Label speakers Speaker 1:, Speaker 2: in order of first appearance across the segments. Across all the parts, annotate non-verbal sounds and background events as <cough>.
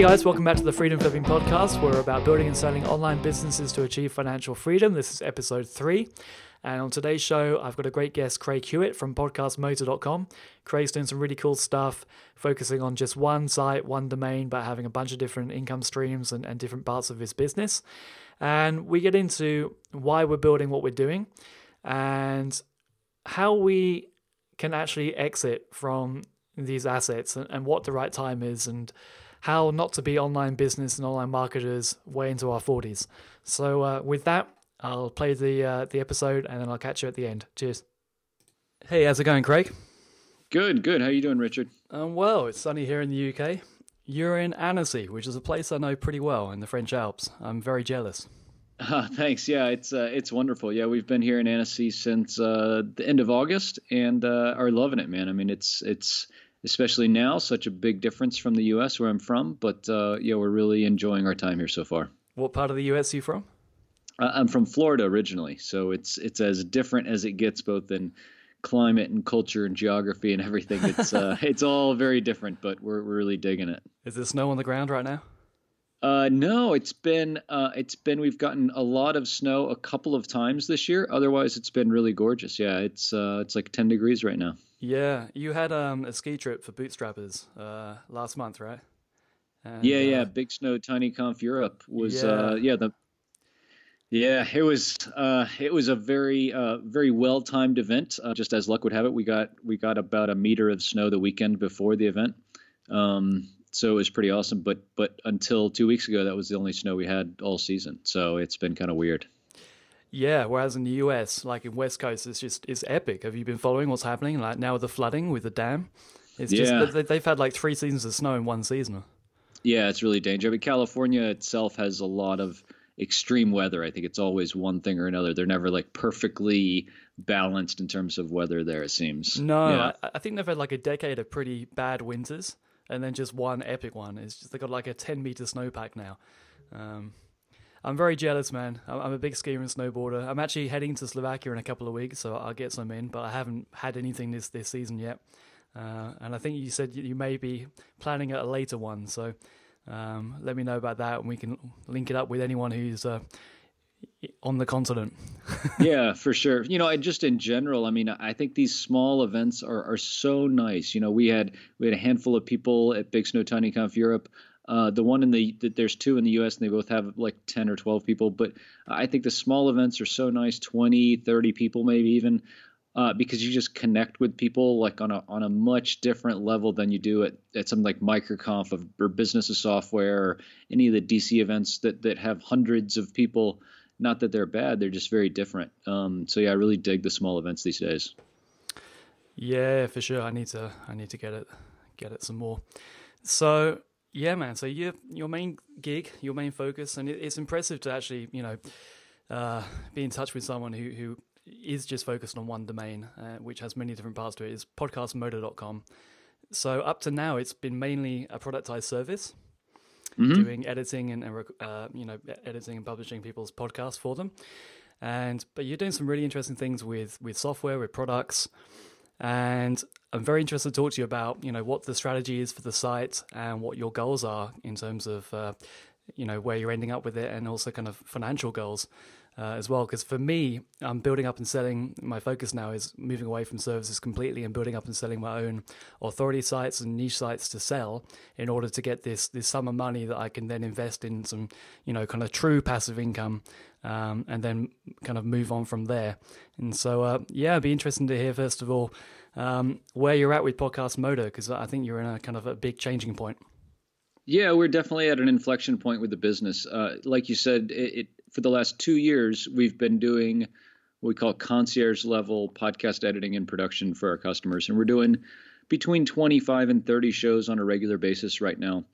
Speaker 1: Hey guys, welcome back to the Freedom Flipping Podcast. We're about building and selling online businesses to achieve financial freedom. This is episode three. And on today's show, I've got a great guest, Craig Hewitt from podcastmotor.com. Craig's doing some really cool stuff, focusing on just one site, one domain, but having a bunch of different income streams and, and different parts of his business. And we get into why we're building what we're doing and how we can actually exit from these assets and, and what the right time is and how not to be online business and online marketers way into our 40s. So, uh, with that, I'll play the uh, the episode and then I'll catch you at the end. Cheers. Hey, how's it going, Craig?
Speaker 2: Good, good. How you doing, Richard?
Speaker 1: Um, well, it's sunny here in the UK. You're in Annecy, which is a place I know pretty well in the French Alps. I'm very jealous.
Speaker 2: Uh, <laughs> thanks. Yeah, it's uh, it's wonderful. Yeah, we've been here in Annecy since uh, the end of August and uh, are loving it, man. I mean, it's it's especially now such a big difference from the U.S. where I'm from, but uh, yeah, we're really enjoying our time here so far.
Speaker 1: What part of the U.S. are you from?
Speaker 2: Uh, I'm from Florida originally, so it's it's as different as it gets, both in climate and culture and geography and everything. It's uh, <laughs> it's all very different, but we're we're really digging it.
Speaker 1: Is there snow on the ground right now?
Speaker 2: Uh, no, it's been uh, it's been we've gotten a lot of snow a couple of times this year. Otherwise, it's been really gorgeous. Yeah, it's uh, it's like ten degrees right now.
Speaker 1: Yeah, you had um, a ski trip for bootstrappers uh, last month, right?
Speaker 2: And, yeah, yeah, uh, Big Snow Tiny Conf Europe was yeah, uh, yeah the yeah it was uh, it was a very uh, very well timed event. Uh, just as luck would have it, we got we got about a meter of snow the weekend before the event. Um, so it was pretty awesome. But but until two weeks ago, that was the only snow we had all season. So it's been kind of weird.
Speaker 1: Yeah, whereas in the US, like in West Coast, it's just it's epic. Have you been following what's happening? Like now with the flooding with the dam, it's yeah. just they've had like three seasons of snow in one season.
Speaker 2: Yeah, it's really dangerous. But California itself has a lot of extreme weather. I think it's always one thing or another. They're never like perfectly balanced in terms of weather there. It seems.
Speaker 1: No, yeah. I, I think they've had like a decade of pretty bad winters and then just one epic one. It's just they got like a ten meter snowpack now. Um, I'm very jealous, man. I'm a big skier and snowboarder. I'm actually heading to Slovakia in a couple of weeks, so I'll get some in. But I haven't had anything this this season yet. Uh, and I think you said you may be planning a later one, so um, let me know about that, and we can link it up with anyone who's uh, on the continent. <laughs>
Speaker 2: yeah, for sure. You know, just in general, I mean, I think these small events are, are so nice. You know, we had we had a handful of people at Big Snow Tiny Conf Europe. Uh, the one in the, the there's two in the U.S. and they both have like 10 or 12 people. But I think the small events are so nice, 20, 30 people maybe even, uh, because you just connect with people like on a on a much different level than you do at, at something like MicroConf of, or Business of Software or any of the DC events that that have hundreds of people not that they're bad; they're just very different. Um, so yeah, I really dig the small events these days.
Speaker 1: Yeah, for sure. I need to I need to get it get it some more. So yeah, man. So your your main gig, your main focus, and it, it's impressive to actually you know uh, be in touch with someone who who is just focused on one domain, uh, which has many different parts to it. Is podcastmotor.com. So up to now, it's been mainly a productized service mm-hmm. doing editing and, uh, you know editing and publishing people's podcasts for them. And but you're doing some really interesting things with with software, with products, and I'm very interested to talk to you about you know what the strategy is for the site and what your goals are in terms of uh, you know where you're ending up with it and also kind of financial goals uh, as well. Because for me, I'm building up and selling. My focus now is moving away from services completely and building up and selling my own authority sites and niche sites to sell in order to get this this sum of money that I can then invest in some, you know, kind of true passive income. Um, and then kind of move on from there. And so, uh, yeah, it'd be interesting to hear first of all um, where you're at with Podcast Motor because I think you're in a kind of a big changing point.
Speaker 2: Yeah, we're definitely at an inflection point with the business. Uh, like you said, it, it, for the last two years, we've been doing what we call concierge level podcast editing and production for our customers. And we're doing between 25 and 30 shows on a regular basis right now.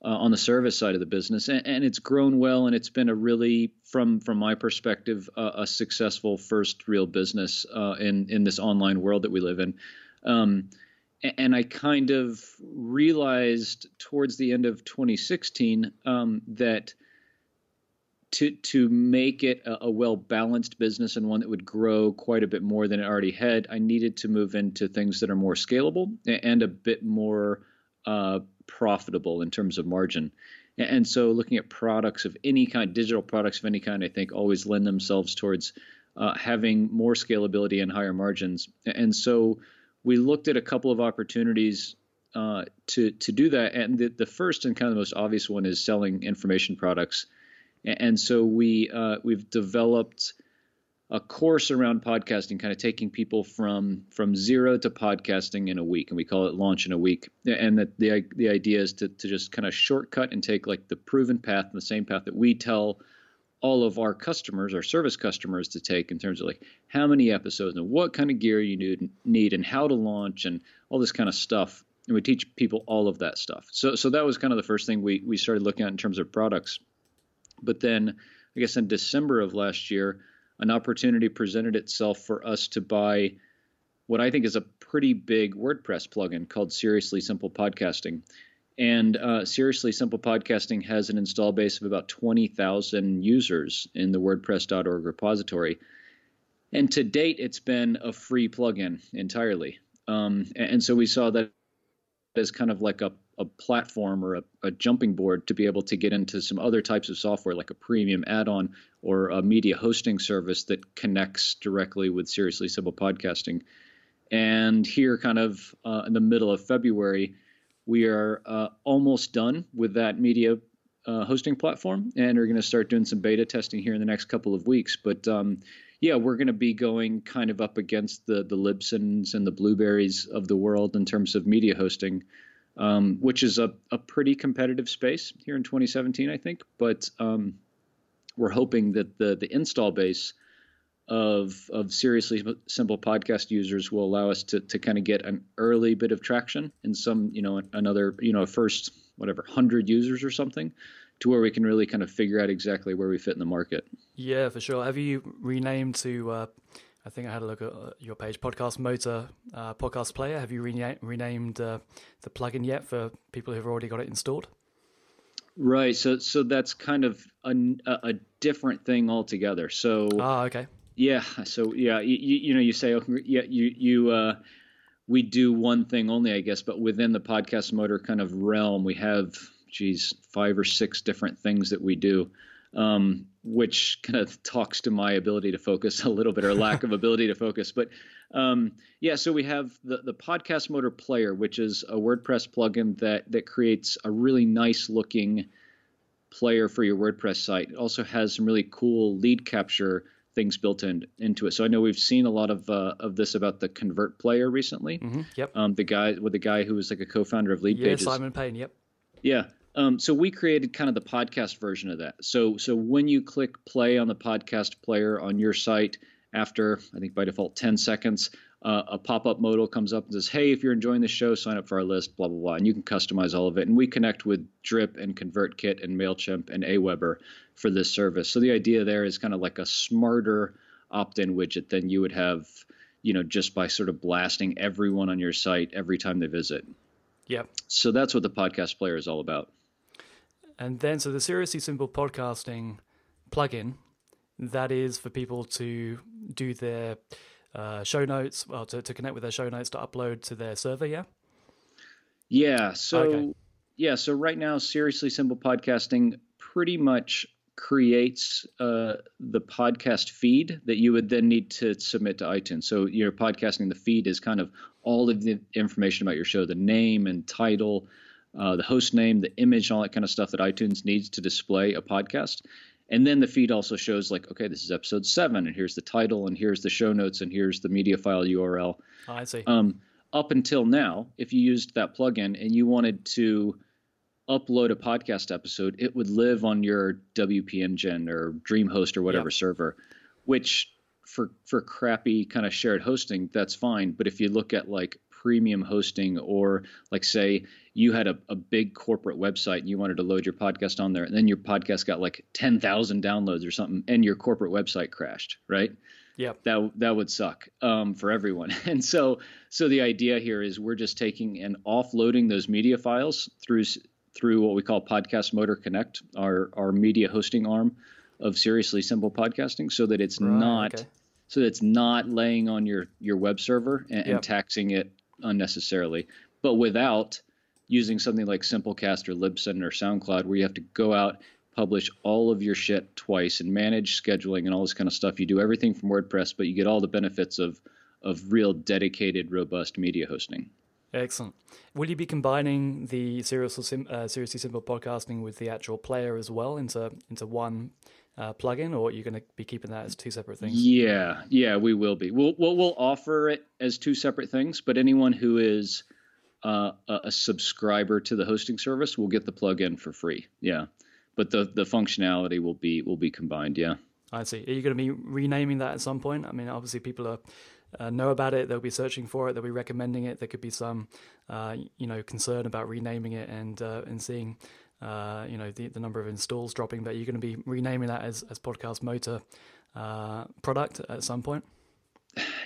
Speaker 2: Uh, on the service side of the business, and, and, it's grown well, and it's been a really, from from my perspective, uh, a successful first real business uh, in in this online world that we live in. Um, and I kind of realized towards the end of 2016 um, that to to make it a, a well balanced business and one that would grow quite a bit more than it already had, I needed to move into things that are more scalable and a bit more uh, profitable in terms of margin. And so, looking at products of any kind, digital products of any kind, I think always lend themselves towards uh, having more scalability and higher margins. And so, we looked at a couple of opportunities uh, to to do that. And the, the first and kind of the most obvious one is selling information products. And so we uh, we've developed a course around podcasting, kind of taking people from from zero to podcasting in a week, and we call it launch in a week. And that the the idea is to to just kind of shortcut and take like the proven path, the same path that we tell all of our customers, our service customers, to take in terms of like how many episodes and what kind of gear you need, need and how to launch and all this kind of stuff. And we teach people all of that stuff. So so that was kind of the first thing we we started looking at in terms of products. But then I guess in December of last year an opportunity presented itself for us to buy what I think is a pretty big WordPress plugin called Seriously Simple Podcasting. And uh, Seriously Simple Podcasting has an install base of about 20,000 users in the WordPress.org repository. And to date, it's been a free plugin entirely. Um, and so we saw that as kind of like a a platform or a, a, jumping board to be able to get into some other types of software like a premium add-on or a media hosting service that connects directly with seriously simple podcasting. And here kind of uh, in the middle of february we are uh, almost done with that media uh, hosting platform and we're going to start doing some beta testing here in the next couple of weeks. But um, yeah, we're going to be going kind of up against the the Libsyns and the Blubrrys of the world in terms of media hosting um, which is a, a pretty competitive space here in 2017, I think. But um, we're hoping that the the install base of of seriously simple podcast users will allow us to to kind of get an early bit of traction in some you know another you know first whatever hundred users or something to where we can really kind of figure out exactly where we fit in the market.
Speaker 1: Yeah, for sure. Have you renamed to uh, I think I had a look at uh, your page, Podcast Motor uh, Podcast Player. Have you rena- renamed uh, the plugin yet for people who've already got it installed?
Speaker 2: Right. So so that's kind of a, a different thing altogether. So
Speaker 1: ah, okay.
Speaker 2: Yeah. So yeah, you, you know, you say, oh, yeah, you you uh, we do one thing only, I guess, but within the podcast motor kind of realm, we have, geez, five or six different things that we do um, which kind of talks to my ability to focus a little bit or lack of <laughs> ability to focus. But um, yeah, so we have the, the Podcast Motor Player, which is a WordPress plugin that that creates a really nice looking player for your WordPress site. It also has some really cool lead capture things built in, into it. So I know we've seen a lot of uh, of this about the Convert Player recently.
Speaker 1: Mm-hmm, yep.
Speaker 2: Um, the guy with the guy who was like a co-founder of Lead
Speaker 1: yeah,
Speaker 2: Pages.
Speaker 1: Simon Payne. Yep.
Speaker 2: Yeah. Um, so we created kind of the podcast version of that. So so when you click play on the podcast player on your site, after I think by default 10 seconds, uh, a pop-up modal comes up and says, "Hey, if you're enjoying the show, sign up for our list." Blah blah blah, and you can customize all of it. And we connect with Drip and ConvertKit and Mailchimp and Aweber for this service. So the idea there is kind of like a smarter opt-in widget than you would have, you know, just by sort of blasting everyone on your site every time they visit.
Speaker 1: Yep.
Speaker 2: So that's what the podcast player is all about.
Speaker 1: And then, so the Seriously Simple Podcasting plugin, that is for people to do their uh, show notes, well, to, to connect with their show notes to upload to their server, yeah?
Speaker 2: Yeah. So, okay. yeah. So, right now, Seriously Simple Podcasting pretty much creates uh, the podcast feed that you would then need to submit to iTunes. So, you're podcasting, the feed is kind of all of the information about your show, the name and title uh, the host name, the image, all that kind of stuff that iTunes needs to display a podcast. And then the feed also shows like, okay, this is episode seven, and here's the title, and here's the show notes, and here's the media file URL.
Speaker 1: Oh, I see.
Speaker 2: Um, up until now, if you used that plugin and you wanted to upload a podcast episode, it would live on your WP Engine or DreamHost or whatever yep. server, which for for crappy kind of shared hosting, that's fine. But if you look at like premium hosting or like say you had a, a big corporate website and you wanted to load your podcast on there and then your podcast got like 10,000 downloads or something and your corporate website crashed, right?
Speaker 1: Yeah.
Speaker 2: That that would suck um, for everyone. <laughs> And so so the idea here is we're just taking and offloading those media files through through what we call Podcast Motor Connect, our our media hosting arm of Seriously Simple Podcasting, so that it's right, not okay. so that it's not laying on your your web server and, yep. and taxing it unnecessarily, but without using something like Simplecast or Libsyn or SoundCloud, where you have to go out, publish all of your shit twice, and manage scheduling and all this kind of stuff. You do everything from WordPress, but you get all the benefits of of real dedicated, robust media hosting.
Speaker 1: Excellent. Will you be combining the uh, seriously simple podcasting with the actual player as well into into one uh, plugin, or you're going to be keeping that as two separate things?
Speaker 2: Yeah, yeah, we will be. We'll we'll, we'll offer it as two separate things, but anyone who is uh, a, subscriber to the hosting service will get the plugin for free. Yeah, but the the functionality will be will be combined. Yeah.
Speaker 1: I see. Are you going to be renaming that at some point? I mean, obviously, people are uh, know about it. They'll be searching for it. They'll be recommending it. There could be some, uh, you know, concern about renaming it and uh, and seeing, uh, you know, the, the number of installs dropping. But you're going to be renaming that as as Podcast Motor uh, product at some point.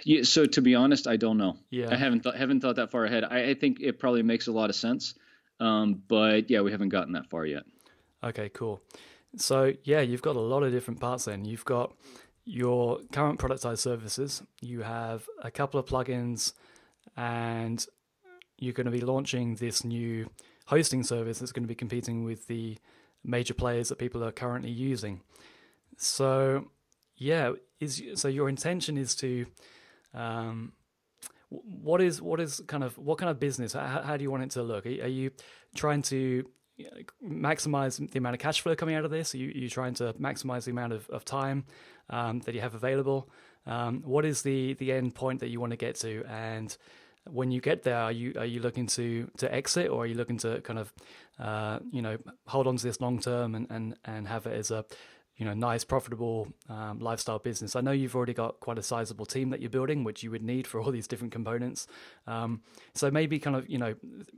Speaker 2: Yeah. So to be honest, I don't know.
Speaker 1: Yeah.
Speaker 2: I haven't th- haven't thought that far ahead. I, I think it probably makes a lot of sense, um, but yeah, we haven't gotten that far yet.
Speaker 1: Okay. Cool. So yeah, you've got a lot of different parts. Then you've got your current productized services, you have a couple of plugins, and you're going to be launching this new hosting service that's going to be competing with the major players that people are currently using. So, yeah, is so your intention is to, um, what is what is kind of what kind of business? How, how do you want it to look? Are, are you trying to maximize the amount of cash flow coming out of this? Are you, are you trying to maximize the amount of, of time um, that you have available? Um, what is the, the end point that you want to get to? And when you get there, are you are you looking to to exit, or are you looking to kind of uh, you know hold on to this long term and, and and have it as a you know nice profitable um, lifestyle business? I know you've already got quite a sizable team that you're building which you would need for all these different components. Um, so maybe kind of you know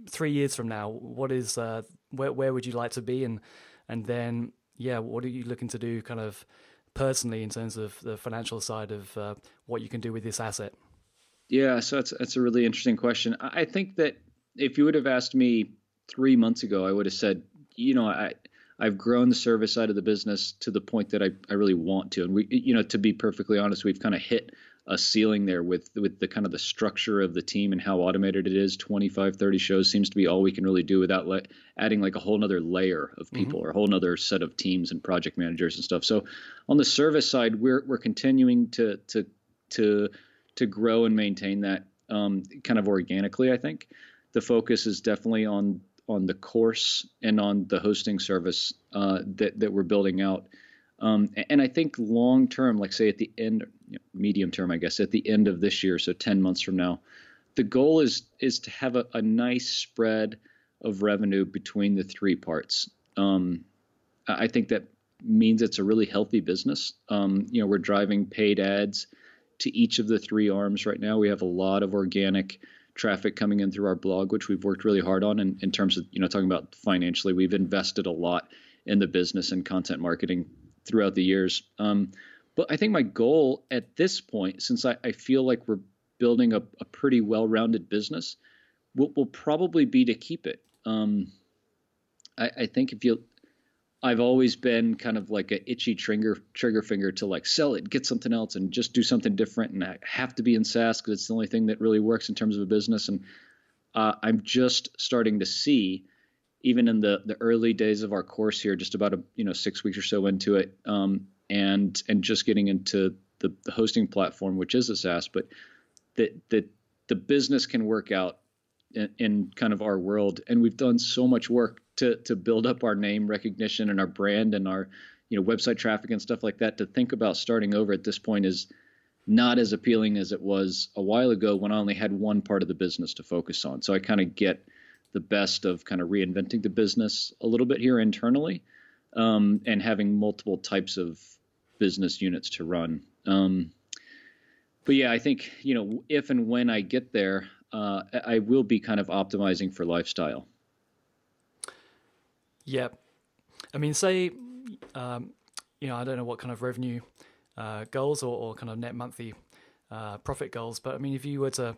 Speaker 1: three years from now what is uh, where, where would you like to be? And and then yeah what are you looking to do kind of personally in terms of the financial side of uh, what you can do with this asset
Speaker 2: yeah so that's that's a really interesting question i think that if you would have asked me three months ago i would have said you know i I've grown the service side of the business to the point that I, I really want to. And we, you know, to be perfectly honest, we've kind of hit a ceiling there with with the kind of the structure of the team and how automated it is 25 30 shows seems to be all we can really do without le- adding like a whole nother layer of mm-hmm. people mm-hmm. or a whole nother set of teams and project managers and stuff so on the service side we're we're continuing to to to to grow and maintain that um, kind of organically i think the focus is definitely on on the course and on the hosting service uh, that that we're building out. Um, and I think long term, like say at the end, you know, medium term, I guess at the end of this year, so ten months from now, the goal is is to have a, a nice spread of revenue between the three parts. Um, I think that means it's a really healthy business. Um, you know, we're driving paid ads to each of the three arms right now. We have a lot of organic traffic coming in through our blog, which we've worked really hard on. And in terms of you know talking about financially, we've invested a lot in the business and content marketing throughout the years. Um, but I think my goal at this point, since I, I feel like we're building a, a pretty well-rounded business, will, will, probably be to keep it. Um, I, I think if you I've always been kind of like a itchy trigger trigger finger to like sell it, get something else, and just do something different. And I have to be in SaaS because it's the only thing that really works in terms of a business. And uh, I'm just starting to see, even in the the early days of our course here, just about a you know six weeks or so into it, um, and and just getting into the, the hosting platform, which is a SaaS, but that that the business can work out in, in kind of our world. And we've done so much work to to build up our name recognition and our brand and our you know website traffic and stuff like that to think about starting over at this point is not as appealing as it was a while ago when I only had one part of the business to focus on. So I kind of get the best of kind of reinventing the business a little bit here internally um, and having multiple types of business units to run. Um, but yeah, I think you know if and when I get there, uh, I will be kind of optimizing for lifestyle.
Speaker 1: Yeah, I mean, say, um, you know, I don't know what kind of revenue uh, goals or, or, kind of net monthly uh, profit goals, but I mean, if you were to,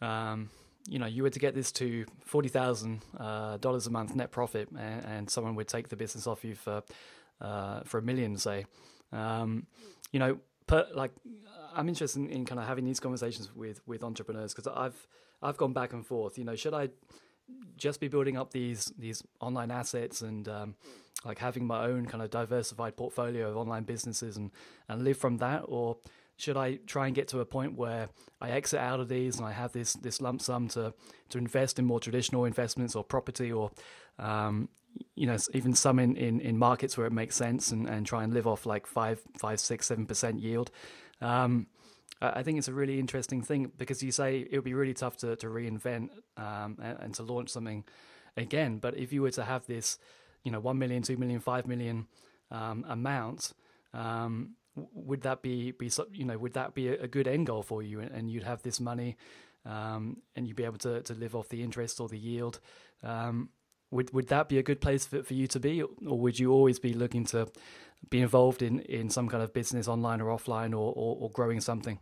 Speaker 1: um, you know, you were to get this to forty thousand uh, dollars a month net profit, and, and, someone would take the business off you for uh, for a million, say, um, you know, per, like I'm interested in, in, kind of having these conversations with with entrepreneurs because I've I've gone back and forth. You know, should I just be building up these these online assets and um, like having my own kind of diversified portfolio of online businesses and and live from that, or should I try and get to a point where I exit out of these and I have this this lump sum to to invest in more traditional investments or property or um, you know even some in, in, in markets where it makes sense and, and try and live off like five five six seven percent yield. Um, I think it's a really interesting thing because you say it would be really tough to, to reinvent um, and, and, to launch something again. But if you were to have this, you know, 1 million, 2 million, 5 million um, amount, um, would that be, be, you know, would that be a, good end goal for you? And, you'd have this money um, and you'd be able to, to live off the interest or the yield. Um, would, would that be a good place for, for you to be? Or would you always be looking to be involved in, in some kind of business online or offline or, or, or growing something?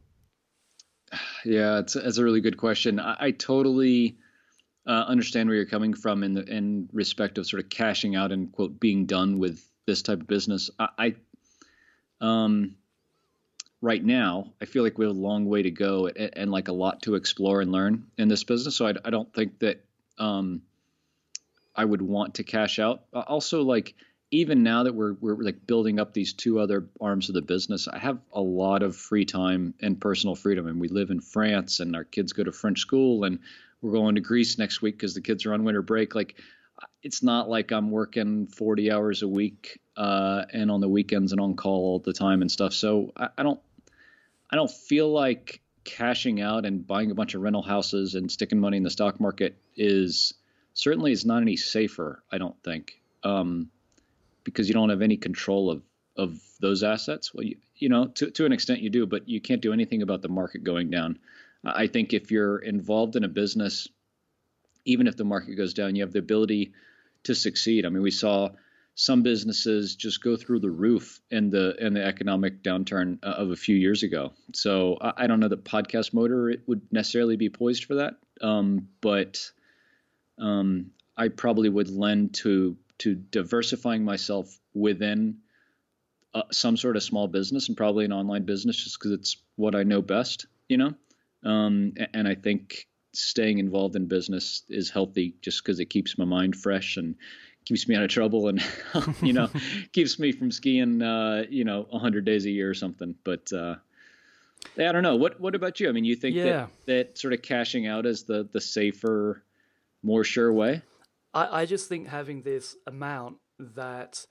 Speaker 2: Yeah, it's, it's a really good question. I, I totally uh, understand where you're coming from in the in respect of sort of cashing out and quote being done with this type of business. I, I um, right now I feel like we have a long way to go and, and, like a lot to explore and learn in this business. So I, I don't think that um, I would want to cash out. Also, like even now that we're we're like building up these two other arms of the business, I have a lot of free time and personal freedom. And we live in France, and our kids go to French school, and we're going to Greece next week because the kids are on winter break. Like, it's not like I'm working 40 hours a week uh, and on the weekends and on call all the time and stuff. So I, I don't I don't feel like cashing out and buying a bunch of rental houses and sticking money in the stock market is certainly is not any safer. I don't think. Um, because you don't have any control of of those assets. Well, you, you know, to to an extent you do, but you can't do anything about the market going down. I think if you're involved in a business, even if the market goes down, you have the ability to succeed. I mean, we saw some businesses just go through the roof in the in the economic downturn uh, of a few years ago. So I, I don't know that podcast motor would necessarily be poised for that, um, but um, I probably would lend to to diversifying myself within uh, some sort of small business and probably an online business just because it's what I know best, you know? Um, and I think staying involved in business is healthy just because it keeps my mind fresh and keeps me out of trouble and, <laughs> you know, <laughs> keeps me from skiing, uh, you know, 100 days a year or something. But, uh, I don't know. What What about you? I mean, you think yeah. that, that sort of cashing out is the the safer, more sure way?
Speaker 1: I, I just think having this amount that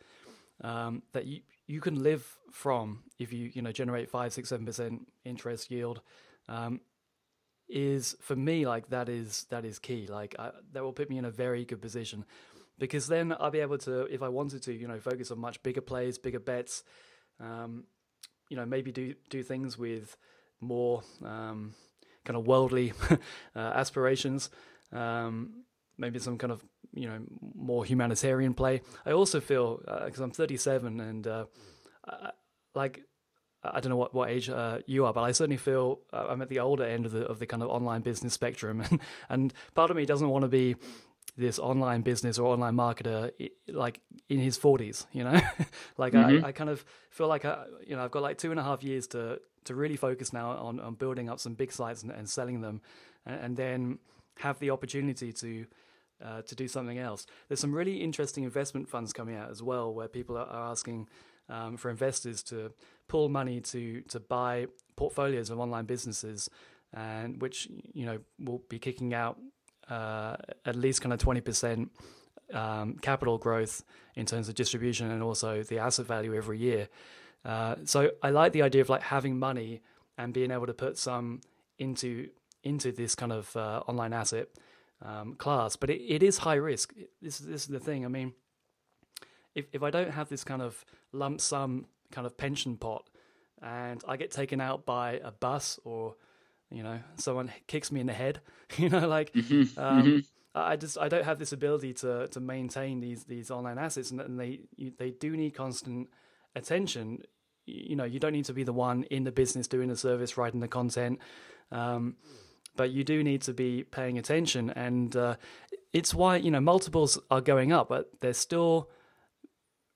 Speaker 1: um, that you you can live from if you you know generate five six seven percent interest yield um, is for me like that is that is key. Like I, that will put me in a very good position because then I'll be able to if I wanted to you know focus on much bigger plays bigger bets um, you know maybe do do things with more um, kind of worldly <laughs> uh, aspirations um, maybe some kind of you know more humanitarian play. I also feel because uh, I'm 37 and uh, I, like I don't know what, what age uh, you are, but I certainly feel uh, I'm at the older end of the of the kind of online business spectrum, <laughs> and and part of me doesn't want to be this online business or online marketer like in his 40s you know <laughs> like mm-hmm. I, I kind of feel like I, you know i've got like two and a half years to to really focus now on, on building up some big sites and, and selling them and, and, then have the opportunity to uh, to do something else. There's some really interesting investment funds coming out as well, where people are, asking um, for investors to pull money to to buy portfolios of online businesses, and which you know will be kicking out uh, at least kind of twenty percent um, capital growth in terms of distribution and also the asset value every year. Uh, so I like the idea of like having money and being able to put some into into this kind of uh, online asset um, class, but it, it is high risk. This, this is the thing. I mean, if if I don't have this kind of lump sum kind of pension pot, and I get taken out by a bus or you know someone kicks me in the head, <laughs> you know, like mm-hmm. Um, mm-hmm. I just I don't have this ability to to maintain these these online assets, and, and they you, they do need constant attention. You know, you don't need to be the one in the business doing the service, writing the content. Um, but you do need to be paying attention. And uh, it's why, you know, multiples are going up, but they're still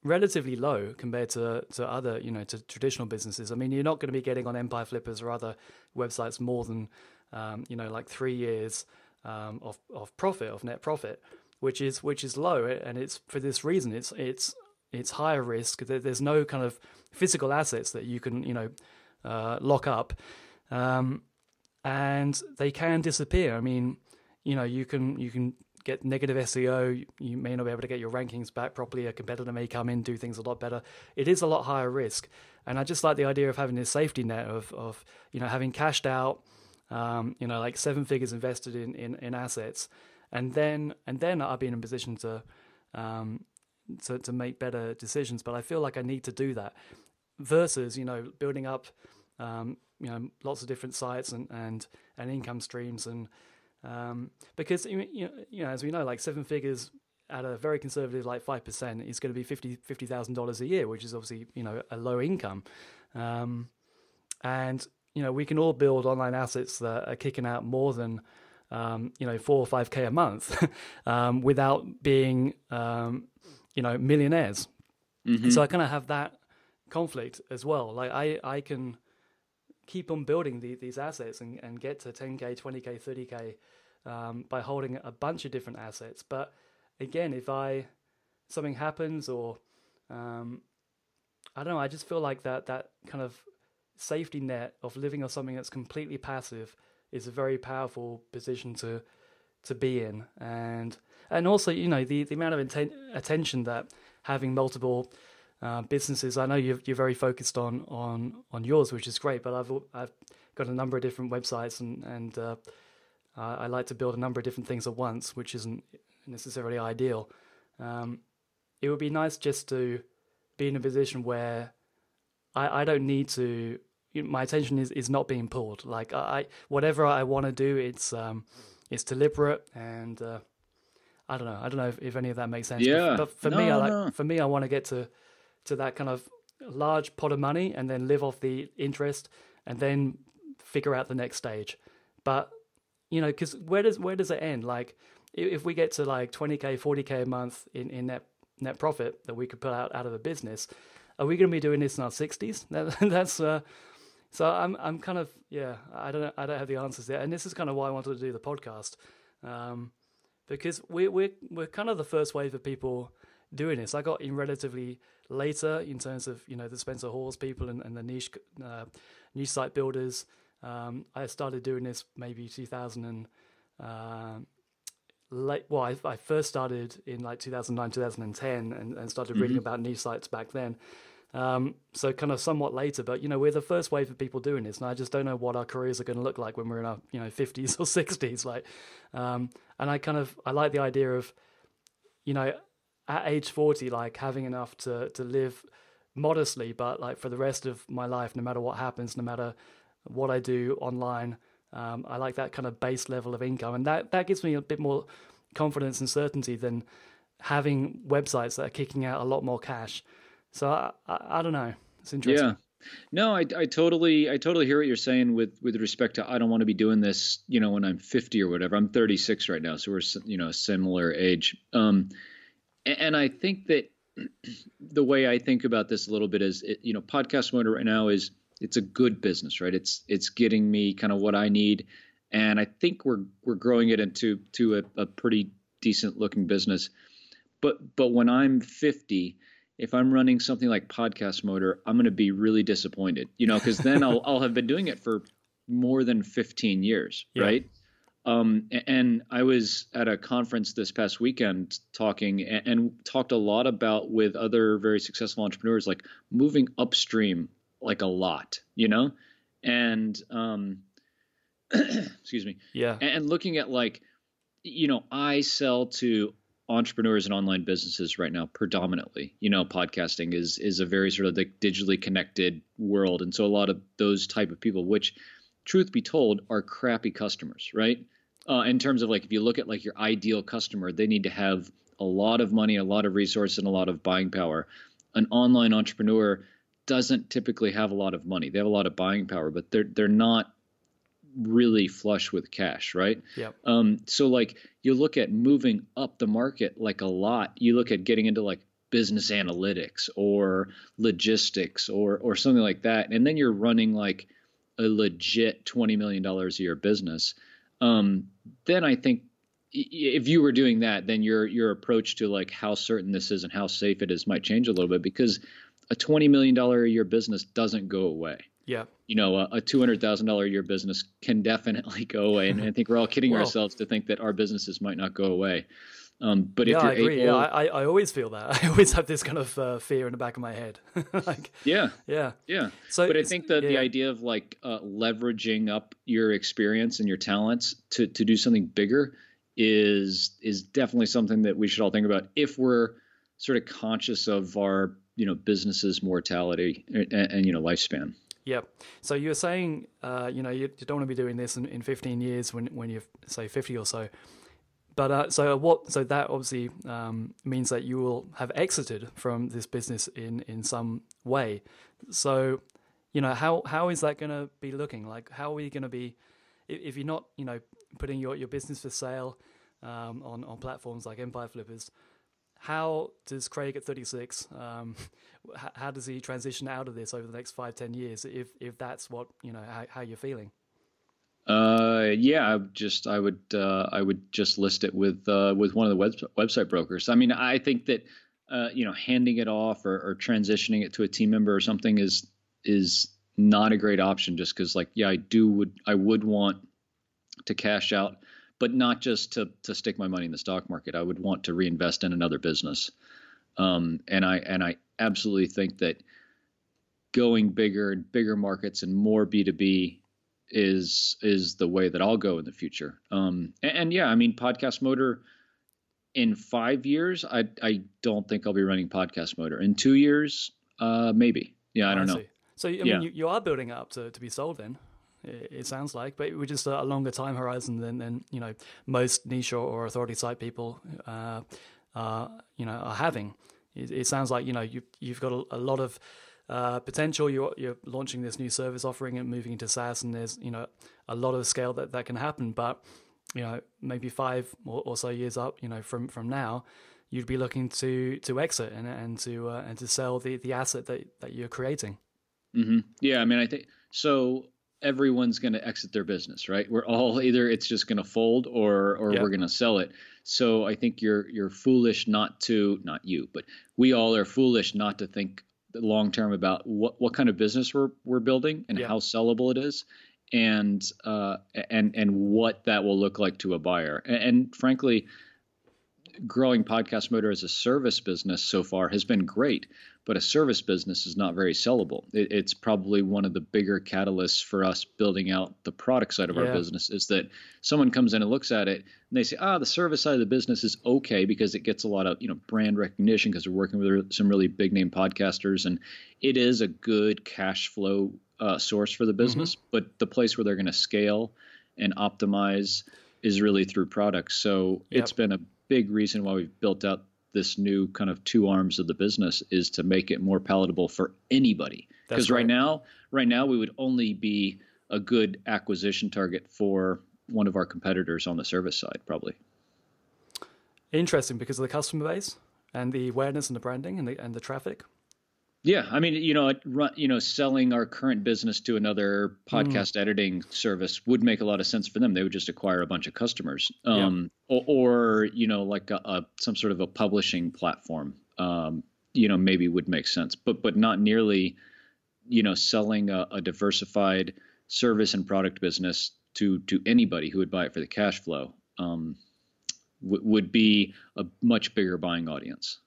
Speaker 1: relatively low compared to, to other, you know, to traditional businesses. I mean, you're not going to be getting on Empire Flippers or other websites more than, um, you know, like three years um, of of profit of net profit, which is which is low, and it's for this reason. It's it's it's higher risk. There's no kind of physical assets that you can you know uh, lock up, um, and they can disappear. I mean, you know, you can you can get negative SEO. You may not be able to get your rankings back properly. A competitor may come in, do things a lot better. It is a lot higher risk, and I just like the idea of having this safety net of of you know having cashed out, um, you know, like seven figures invested in, in in assets, and then and then I'll be in a position to. Um, to, to make better decisions, but I feel like I need to do that versus, you know, building up um, you know lots of different sites and and, and income streams and um, because you know, you know as we know like seven figures at a very conservative like five percent is going to be fifty fifty thousand dollars a year, which is obviously you know a low income, um, and you know we can all build online assets that are kicking out more than um, you know four or five k a month <laughs> um, without being um, you know millionaires. Mm-hmm. So I kind of have that conflict as well. Like I I can keep on building the, these assets and, and get to 10k, 20k, 30k um, by holding a bunch of different assets. But again, if I something happens or um, I don't know, I just feel like that that kind of safety net of living on something that's completely passive is a very powerful position to to be in, and and also you know the the amount of atten- attention that having multiple uh, businesses. I know you're you're very focused on on on yours, which is great. But I've I've got a number of different websites, and and uh, I like to build a number of different things at once, which isn't necessarily ideal. Um, it would be nice just to be in a position where I, I don't need to. You know, my attention is, is not being pulled. Like I, whatever I want to do, it's um, it's deliberate and uh, I don't know. I don't know if, if any of that makes sense.
Speaker 2: Yeah.
Speaker 1: But, but for
Speaker 2: no,
Speaker 1: me, I like
Speaker 2: no.
Speaker 1: for me, I want to get to to that kind of large pot of money and then live off the interest and then figure out the next stage. But you know, because where does where does it end? Like, if we get to like twenty k, forty k a month in in net net profit that we could put out out of a business, are we going to be doing this in our sixties? <laughs> That, that's uh, so I'm I'm kind of yeah I don't I don't have the answers there, and this is kind of why I wanted to do the podcast, um, because we we're we're kind of the first wave of people doing this. I got in relatively later in terms of you know the Spencer Haws people and, and the niche uh, new site builders. Um, I started doing this maybe 2000 and uh, late. Well, I, I, first started in like 2009, 2010, and, and started reading mm-hmm. about niche sites back then. Um, so kind of somewhat later, but you know we're the first wave of people doing this, and I just don't know what our careers are going to look like when we're in our you know 50s <laughs> or 60s. Like, um, and I kind of I like the idea of, you know, at age 40 like having enough to to live modestly but like for the rest of my life no matter what happens no matter what i do online um, i like that kind of base level of income. And that that gives me a bit more confidence and certainty than having websites that are kicking out a lot more cash. So i, I, I don't know. It's interesting.
Speaker 2: Yeah. No, I, I totally I totally hear what you're saying with with respect to I don't want to be doing this, you know, when I'm 50 or whatever. I'm 36 right now, so we're you know a similar age. Um, and I think that <clears throat> the way I think about this a little bit is, it, you know, podcast motor right now is it's a good business, right? It's it's getting me kind of what I need, and I think we're we're growing it into to a, a pretty decent looking business. But but when I'm 50, if I'm running something like podcast motor, I'm going to be really disappointed, you know, because then I'll <laughs> I'll have been doing it for more than 15 years, yeah. right? Um, and I was at a conference this past weekend talking and, and, talked a lot about with other very successful entrepreneurs, like moving upstream, like a lot, you know, and um, <clears throat> excuse me,
Speaker 1: yeah,
Speaker 2: and, looking at like, you know, I sell to entrepreneurs and online businesses right now predominantly. You know podcasting is is a very sort of like digitally connected world. And so a lot of those type of people which truth be told are crappy customers right uh, in terms of like if you look at like your ideal customer, they need to have a lot of money, a lot of resources, and a lot of buying power. An online entrepreneur doesn't typically have a lot of money. They have a lot of buying power, but they're they're not really flush with cash, right?
Speaker 1: Yeah.
Speaker 2: Um, so like you look at moving up the market like a lot. You look at getting into like business analytics or logistics or or something like that, and then you're running like a legit twenty million dollars a year business um, then I think if you were doing that, then your your approach to like how certain this is and how safe it is might change a little bit because a twenty million dollar a year business doesn't go away.
Speaker 1: Yeah.
Speaker 2: You know, a, a two hundred thousand dollar a year business can definitely go away, and I think we're all kidding well, ourselves to think that our businesses might not go away. Um, but
Speaker 1: yeah,
Speaker 2: if you're
Speaker 1: I agree.
Speaker 2: able,
Speaker 1: yeah, I, I always feel that. <laughs> I always have this kind of uh, fear in the back of my head. <laughs> like,
Speaker 2: yeah,
Speaker 1: yeah,
Speaker 2: yeah. So, but I think that yeah. the idea of like uh, leveraging up your experience and your talents to to do something bigger is is definitely something that we should all think about if we're sort of conscious of our you know business's mortality and, and you know lifespan.
Speaker 1: Yep. So you were saying, uh, you know, you, you, don't want to be doing this in, in 15 years when when you're say 50 or so. But uh, so what? So that obviously um, means that you will have exited from this business in in some way. So, you know, how how is that going to be looking? Like, how are we going to be if, if, you're not, you know, putting your your business for sale um, on on platforms like Empire Flippers? How does Craig at 36? Um, <laughs> how does he transition out of this over the next five, ten years? If if that's what you know, how, how you're feeling.
Speaker 2: Uh, yeah, I just I would uh, I would just list it with uh, with one of the web, website brokers. I mean, I think that uh, you know handing it off or, or transitioning it to a team member or something is is not a great option. Just because, like, yeah, I do would I would want to cash out, but not just to to stick my money in the stock market. I would want to reinvest in another business. Um, and I and I absolutely think that going bigger and bigger markets and more B two B is is the way that I'll go in the future. Um, and, and, yeah, I mean, Podcast Motor in five years, I I don't think I'll be running Podcast Motor. In two years, uh, maybe. Yeah, I don't I know.
Speaker 1: So I mean, yeah. you, you are building up to, to be sold then. It, it sounds like, but we're just a longer time horizon than, than you know most niche or, or authority site people, uh, uh, you know, are having. It, it, sounds like you know you you've got a, a lot of uh, potential. You're you're launching this new service offering and moving into SaaS, and there's you know a lot of scale that that can happen. But you know maybe five or, or so years up, you know from from now, you'd be looking to to exit and and to uh, and to sell the the asset that that you're creating.
Speaker 2: Mm-hmm. Yeah, I mean, I think so. Everyone's going to exit their business, right? We're all <laughs> either it's just going to fold or or yep. we're going to sell it. So I think you're you're foolish not to not you, but we all are foolish not to think long term about what, what kind of business we're we're building and yeah. how sellable it is, and uh, and and what that will look like to a buyer. And, and frankly, growing podcast motor as a service business so far has been great but a service business is not very sellable. It, it's probably one of the bigger catalysts for us building out the product side of yeah. our business is that someone comes in and looks at it and they say, ah, the service side of the business is okay because it gets a lot of you know brand recognition because we're working with some really big name podcasters and it is a good cash flow uh, source for the mm-hmm. business. Mm-hmm. But the place where they're going to scale and optimize is really through products. So yep. it's been a big reason why we've built out this new kind of two arms of the business is to make it more palatable for anybody. Because right. right now, right now we would only be a good acquisition target for one of our competitors on the service side, probably.
Speaker 1: Interesting because of the customer base and the awareness and the branding and the and the traffic.
Speaker 2: Yeah, I mean, you know, you know, selling our current business to another podcast mm. editing service would make a lot of sense for them. They would just acquire a bunch of customers, um, yeah. or, or, you know, like a, a, some sort of a publishing platform. Um, you know, maybe would make sense, but but not nearly, you know, selling a, a diversified service and product business to to anybody who would buy it for the cash flow um, w- would be a much bigger buying audience.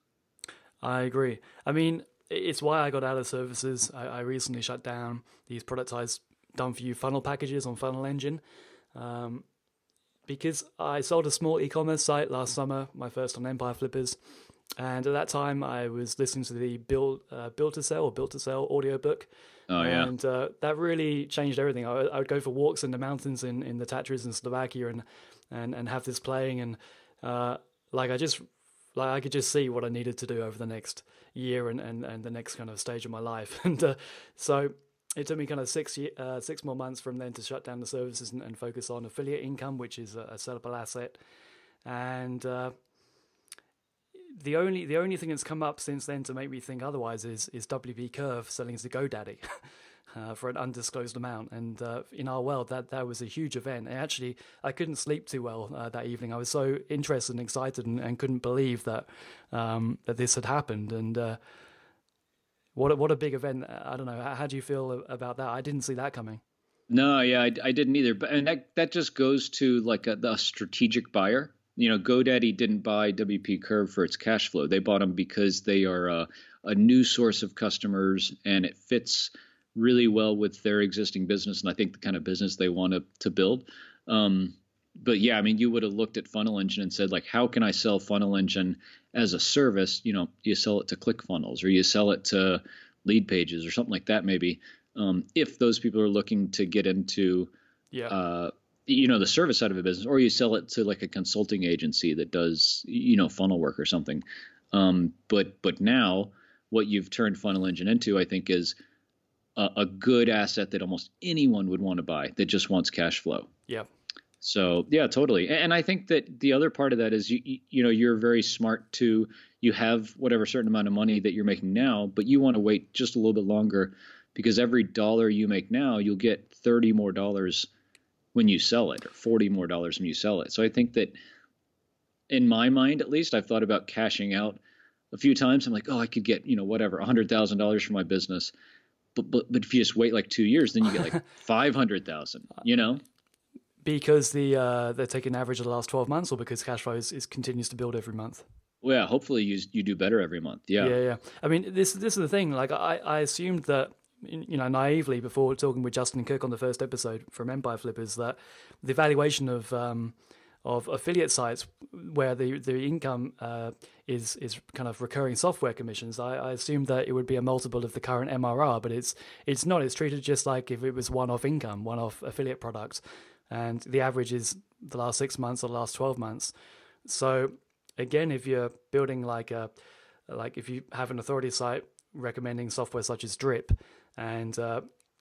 Speaker 1: I agree. I mean, it's why I got out of services. I, I recently shut down these productized done for you funnel packages on Funnel Engine. Um, because I sold a small e-commerce site last summer, my first on Empire Flippers, and at that time I was listening to the build uh, build to sell or built to sell audiobook.
Speaker 2: Oh yeah,
Speaker 1: and uh, that really changed everything. I, I, would go for walks in the mountains in, in the Tatras in Slovakia and and and have this playing and uh, like I just like I could just see what I needed to do over the next year and, and, and the next kind of stage of my life. <laughs> And uh, so it took me kind of six uh, six more months from then to shut down the services and, and focus on affiliate income, which is a, a sellable asset. And uh, the only the only thing that's come up since then to make me think otherwise is is WP Curve selling to GoDaddy. <laughs> uh, for an undisclosed amount. And uh, in our world, that that was a huge event. And actually, I couldn't sleep too well uh, that evening. I was so interested and excited, and, and couldn't believe that um, that this had happened. And uh, what a, what a big event! I don't know. How, do you feel about that? I didn't see that coming.
Speaker 2: No, yeah, I, I didn't either. But and that that just goes to like a, the strategic buyer. You know, GoDaddy didn't buy WP Curve for its cash flow. They bought them because they are a, a new source of customers, and it fits really well with their existing business and I think the kind of business they want to, to build. Um, but yeah, I mean, you would have looked at Funnel Engine and said, like, how can I sell Funnel Engine as a service? You know, you sell it to ClickFunnels or you sell it to Leadpages or something like that, maybe. Um, if those people are looking to get into,
Speaker 1: yeah.
Speaker 2: Uh, you know, the service side of a business, or you sell it to like a consulting agency that does, you know, funnel work or something. Um, but but now, what you've turned Funnel Engine into, I think, is a, a good asset that almost anyone would want to buy that just wants cash flow.
Speaker 1: Yeah.
Speaker 2: So yeah, totally. And I think that the other part of that is you you know you're very smart to you have whatever certain amount of money that you're making now, but you want to wait just a little bit longer because every dollar you make now, you'll get 30 more dollars when you sell it or 40 more dollars when you sell it. So I think that in my mind at least I've thought about cashing out a few times. I'm like, "Oh, I could get, you know, whatever, $100,000 for my business." But, but but if you just wait like two years, then you get like <laughs> five hundred thousand. You know,
Speaker 1: because the uh, they're taking average of the last twelve months, or because cash flow is, is continues to build every month.
Speaker 2: Well, yeah, hopefully you you do better every month. Yeah,
Speaker 1: yeah, yeah. I mean, this this is the thing. Like, I I assumed that you know naively before talking with Justin Cooke on the first episode from Empire Flippers that the valuation of um, of affiliate sites where the the income uh, is is kind of recurring software commissions. I, I assumed that it would be a multiple of the current MRR, but it's it's not. It's treated just like if it was one off income, one off affiliate products, and the average is the last six months or the last twelve months. So again, if you're building like a like if you have an authority site recommending software such as Drip, and uh,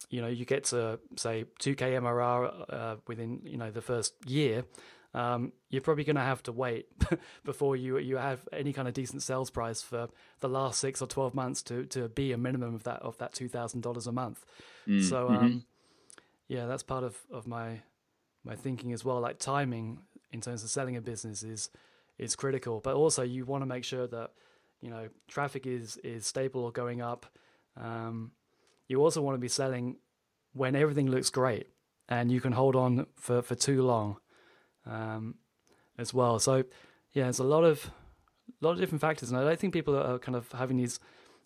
Speaker 1: you know you get to say 2k MRR uh, within you know the first year um, you're probably going to have to wait <laughs> before you you have any kind of decent sales price for the last six or twelve months to to be a minimum of that of that two thousand dollars a month. Mm, so um, mm-hmm. yeah, that's part of of my my thinking as well. Like timing in terms of selling a business is is critical, but also you want to make sure that you know traffic is is stable or going up. Um, you also want to be selling when everything looks great and you can hold on for, for too long um, as well. So yeah, there's a lot of a lot of different factors, and I don't think people are kind of having these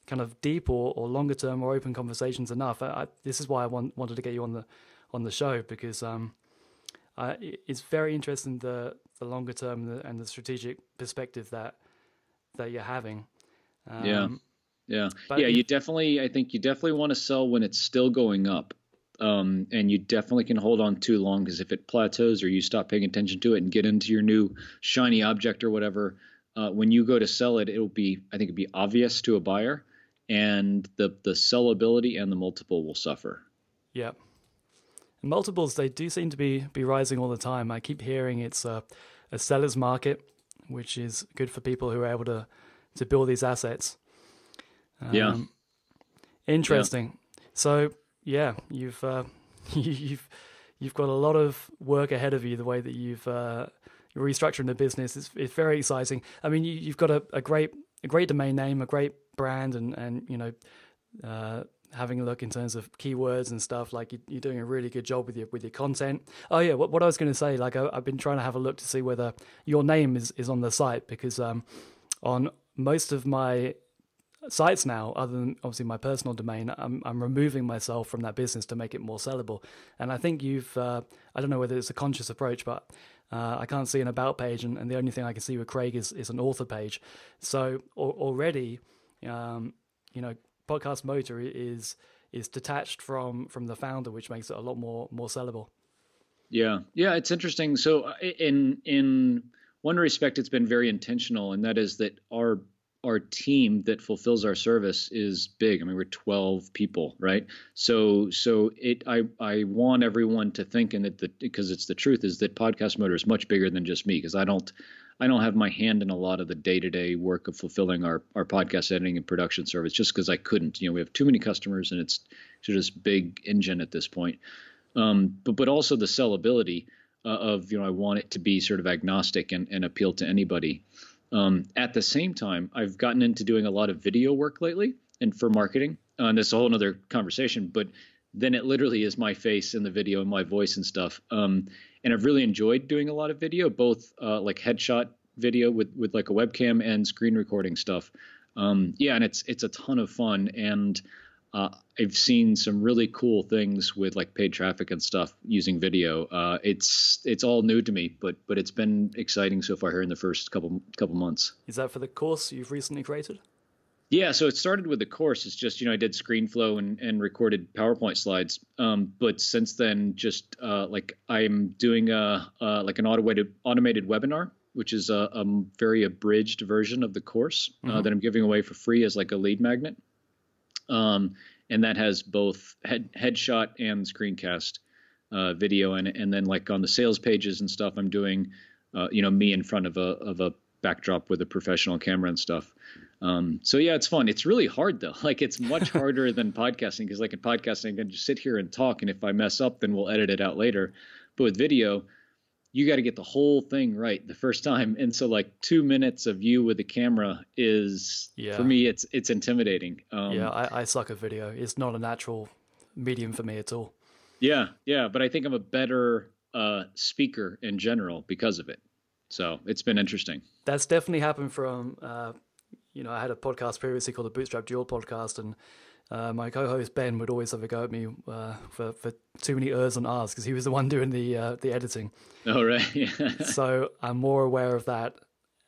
Speaker 1: kind of deep or, or longer term or open conversations enough. I, I, this is why I want, wanted to get you on the on the show because um, I, it's very interesting the the longer term and the, and the strategic perspective that that you're having.
Speaker 2: Um, yeah, yeah, yeah. You definitely, I think you definitely want to sell when it's still going up um, and you definitely can hold on too long because if it plateaus or you stop paying attention to it and get into your new shiny object or whatever, uh, when you go to sell it, it'll be I think it'll be obvious to a buyer, and the the sellability and the multiple will suffer.
Speaker 1: Yeah. And multiples they do seem to be be rising all the time. I keep hearing it's a, a seller's market, which is good for people who are able to to build these assets.
Speaker 2: Um, yeah.
Speaker 1: Interesting. Yeah. So yeah, you've uh, <laughs> you've you've got a lot of work ahead of you. The way that you've uh, you're restructuring the business is it's very exciting. I mean, you, have got a, a, great a great domain name, a great brand, and and you know. Uh, having a look in terms of keywords and stuff like you're doing a really good job with your with your content oh yeah what, what i was going to say like I, have been trying to have a look to see whether your name is is on the site because um on most of my sites now, other than obviously my personal domain, I'm, I'm removing myself from that business to make it more sellable. And I think you've, uh, I don't know whether it's a conscious approach, but uh, I can't see an about page, and, and, the only thing I can see with Craig is, is an author page. So already, um, you know, podcast motor is is detached from from the founder, which makes it a lot more more sellable.
Speaker 2: Yeah, yeah, it's interesting. So uh, in in one respect, it's been very intentional, and that is that our our team that fulfills our service is big. I mean, we're 12 people, right? So, so it, I, I want everyone to think, and that the, because it's the truth, is that Podcast Motor is much bigger than just me, because I don't, I don't have my hand in a lot of the day to day work of fulfilling our our podcast editing and production service just because I couldn't. You know, we have too many customers and it's just this big engine at this point. Um, but but also the sellability uh, of you know I want it to be sort of agnostic and, and appeal to anybody. Um, at the same time, I've gotten into doing a lot of video work lately and for marketing. Uh, and that's a whole other conversation. But then it literally is my face in the video and my voice and stuff. Um, and I've really enjoyed doing a lot of video, both uh, like headshot video with with like a webcam and screen recording stuff. Um, yeah, and it's it's a ton of fun, and uh, I've seen some really cool things with like paid traffic and stuff using video. Uh, it's it's all new to me, but but it's been exciting so far here in the first couple couple months.
Speaker 1: Is that for the course you've recently created?
Speaker 2: Yeah, so it started with the course. It's just you know I did ScreenFlow and, and recorded PowerPoint slides. Um, but since then, just uh, like I'm doing a uh, like an automated automated webinar, which is a, a very abridged version of the course uh, mm-hmm. that I'm giving away for free as like a lead magnet. Um, and that has both head headshot and screencast uh, video and and then like on the sales pages and stuff, I'm doing uh, you know me in front of a of a backdrop with a professional camera and stuff. Um, so yeah, it's fun. It's really hard though. <laughs> Like it's much <laughs> harder than podcasting because like in podcasting, I can just sit here and talk, and if I mess up, then we'll edit it out later. But with video, you got to get the whole thing right the first time, and so like two minutes of you with the camera is yeah. for me, it's it's intimidating.
Speaker 1: Um, yeah, I, I suck at video. It's not a natural medium for me at all.
Speaker 2: Yeah, yeah, but I think I'm a better uh, speaker in general because of it. So it's been interesting.
Speaker 1: That's definitely happened from uh, you know, I had a podcast previously called the Bootstrap Duel podcast, and uh, my co-host Ben would always have a go at me uh, for for too many ers and rs because he was the one doing the uh, the editing.
Speaker 2: Oh right. <laughs>
Speaker 1: so I'm more aware of that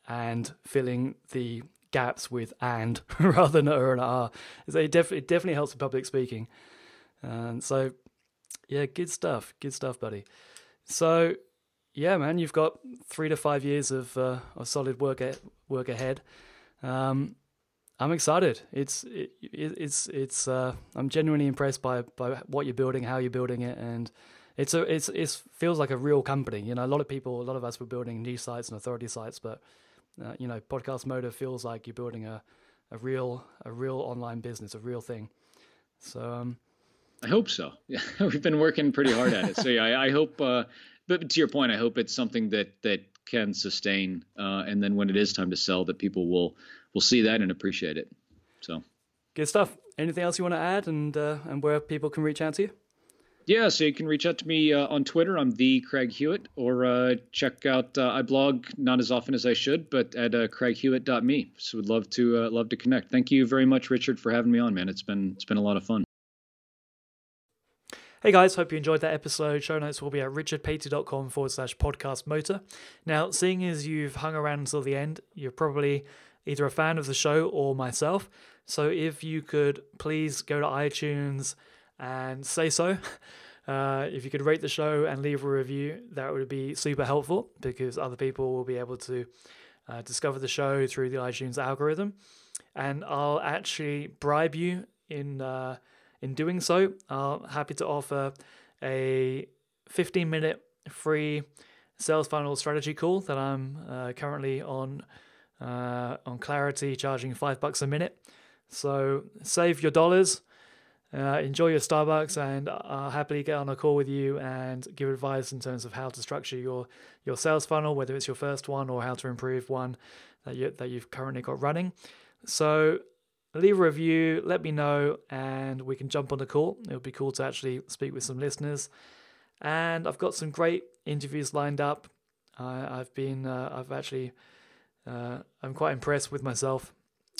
Speaker 1: and filling the gaps with and <laughs> rather than er and r. So it, def- it definitely helps with public speaking. And so, yeah, good stuff. Good stuff, buddy. So, yeah, man, you've got three to five years of uh, of solid work a- work ahead. Um, I'm excited. It's it, it's it's uh, I'm genuinely impressed by by what you're building, how you're building it, and it's a it's it feels like a real company. You know, a lot of people, a lot of us were building niche sites and authority sites, but uh, you know, Podcast Motor feels like you're building a a real a real online business, a real thing. So um,
Speaker 2: I hope so. Yeah, <laughs> we've been working pretty hard at it. So yeah, I, I hope. Uh, but to your point, I hope it's something that that can sustain, uh, and then when it is time to sell, that people will will see that and appreciate it. So,
Speaker 1: good stuff. Anything else you want to add, and uh, and where people can reach out to you?
Speaker 2: Yeah, so you can reach out to me uh, on Twitter. I'm the Craig Hewitt, or uh, check out uh, I blog not as often as I should, but at uh, craighewitt.me. So would love to uh, love to connect. Thank you very much, Richard, for having me on, man. It's been it's been a lot of fun.
Speaker 1: Hey guys, hope you enjoyed that episode. Show notes will be at richardpatey.com forward slash podcast motor. Now, seeing as you've hung around until the end, you're probably either a fan of the show or myself. So if you could please go to iTunes and say so. <laughs> Uh, if you could rate the show and leave a review, that would be super helpful because other people will be able to uh, discover the show through the iTunes algorithm. And I'll actually bribe you in uh, in doing so. I'm happy to offer a 15 minute free sales funnel strategy call that I'm uh, currently on uh, on Clarity, charging five bucks a minute. So save your dollars, uh, enjoy your Starbucks, and I'll happily get on a call with you and give advice in terms of how to structure your your sales funnel, whether it's your first one or how to improve one that you that you've currently got running. So leave a review, let me know, and we can jump on the call. It would be cool to actually speak with some listeners. And I've got some great interviews lined up. Uh, I've been, uh, I've actually uh, I'm quite impressed with myself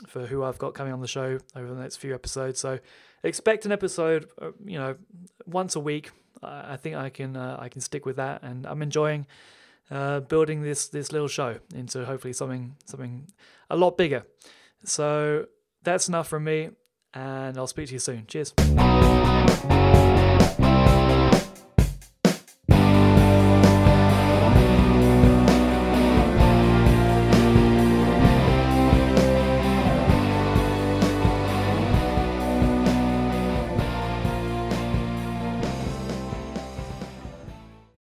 Speaker 1: for who I've got coming on the show over the next few episodes. So expect an episode, uh, you know, once a week. I think I can uh, I can stick with that, and I'm enjoying uh, building this this little show into hopefully something something a lot bigger. So that's enough from me, and I'll speak to you soon. Cheers.